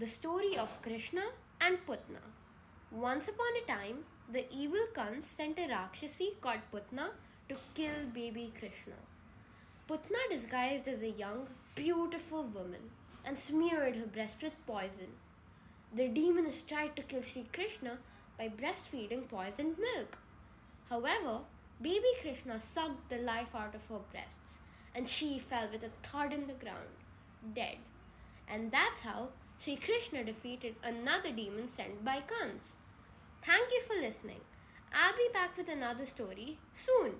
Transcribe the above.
The story of Krishna and Putana. Once upon a time, the evil Kans sent a Rakshasi called Putana to kill baby Krishna. Putana disguised as a young, beautiful woman and smeared her breast with poison. The demoness tried to kill Sri Krishna by breastfeeding poisoned milk. However, baby Krishna sucked the life out of her breasts and she fell with a thud in the ground, dead. And that's how Sri Krishna defeated another demon sent by Kans. Thank you for listening. I'll be back with another story soon.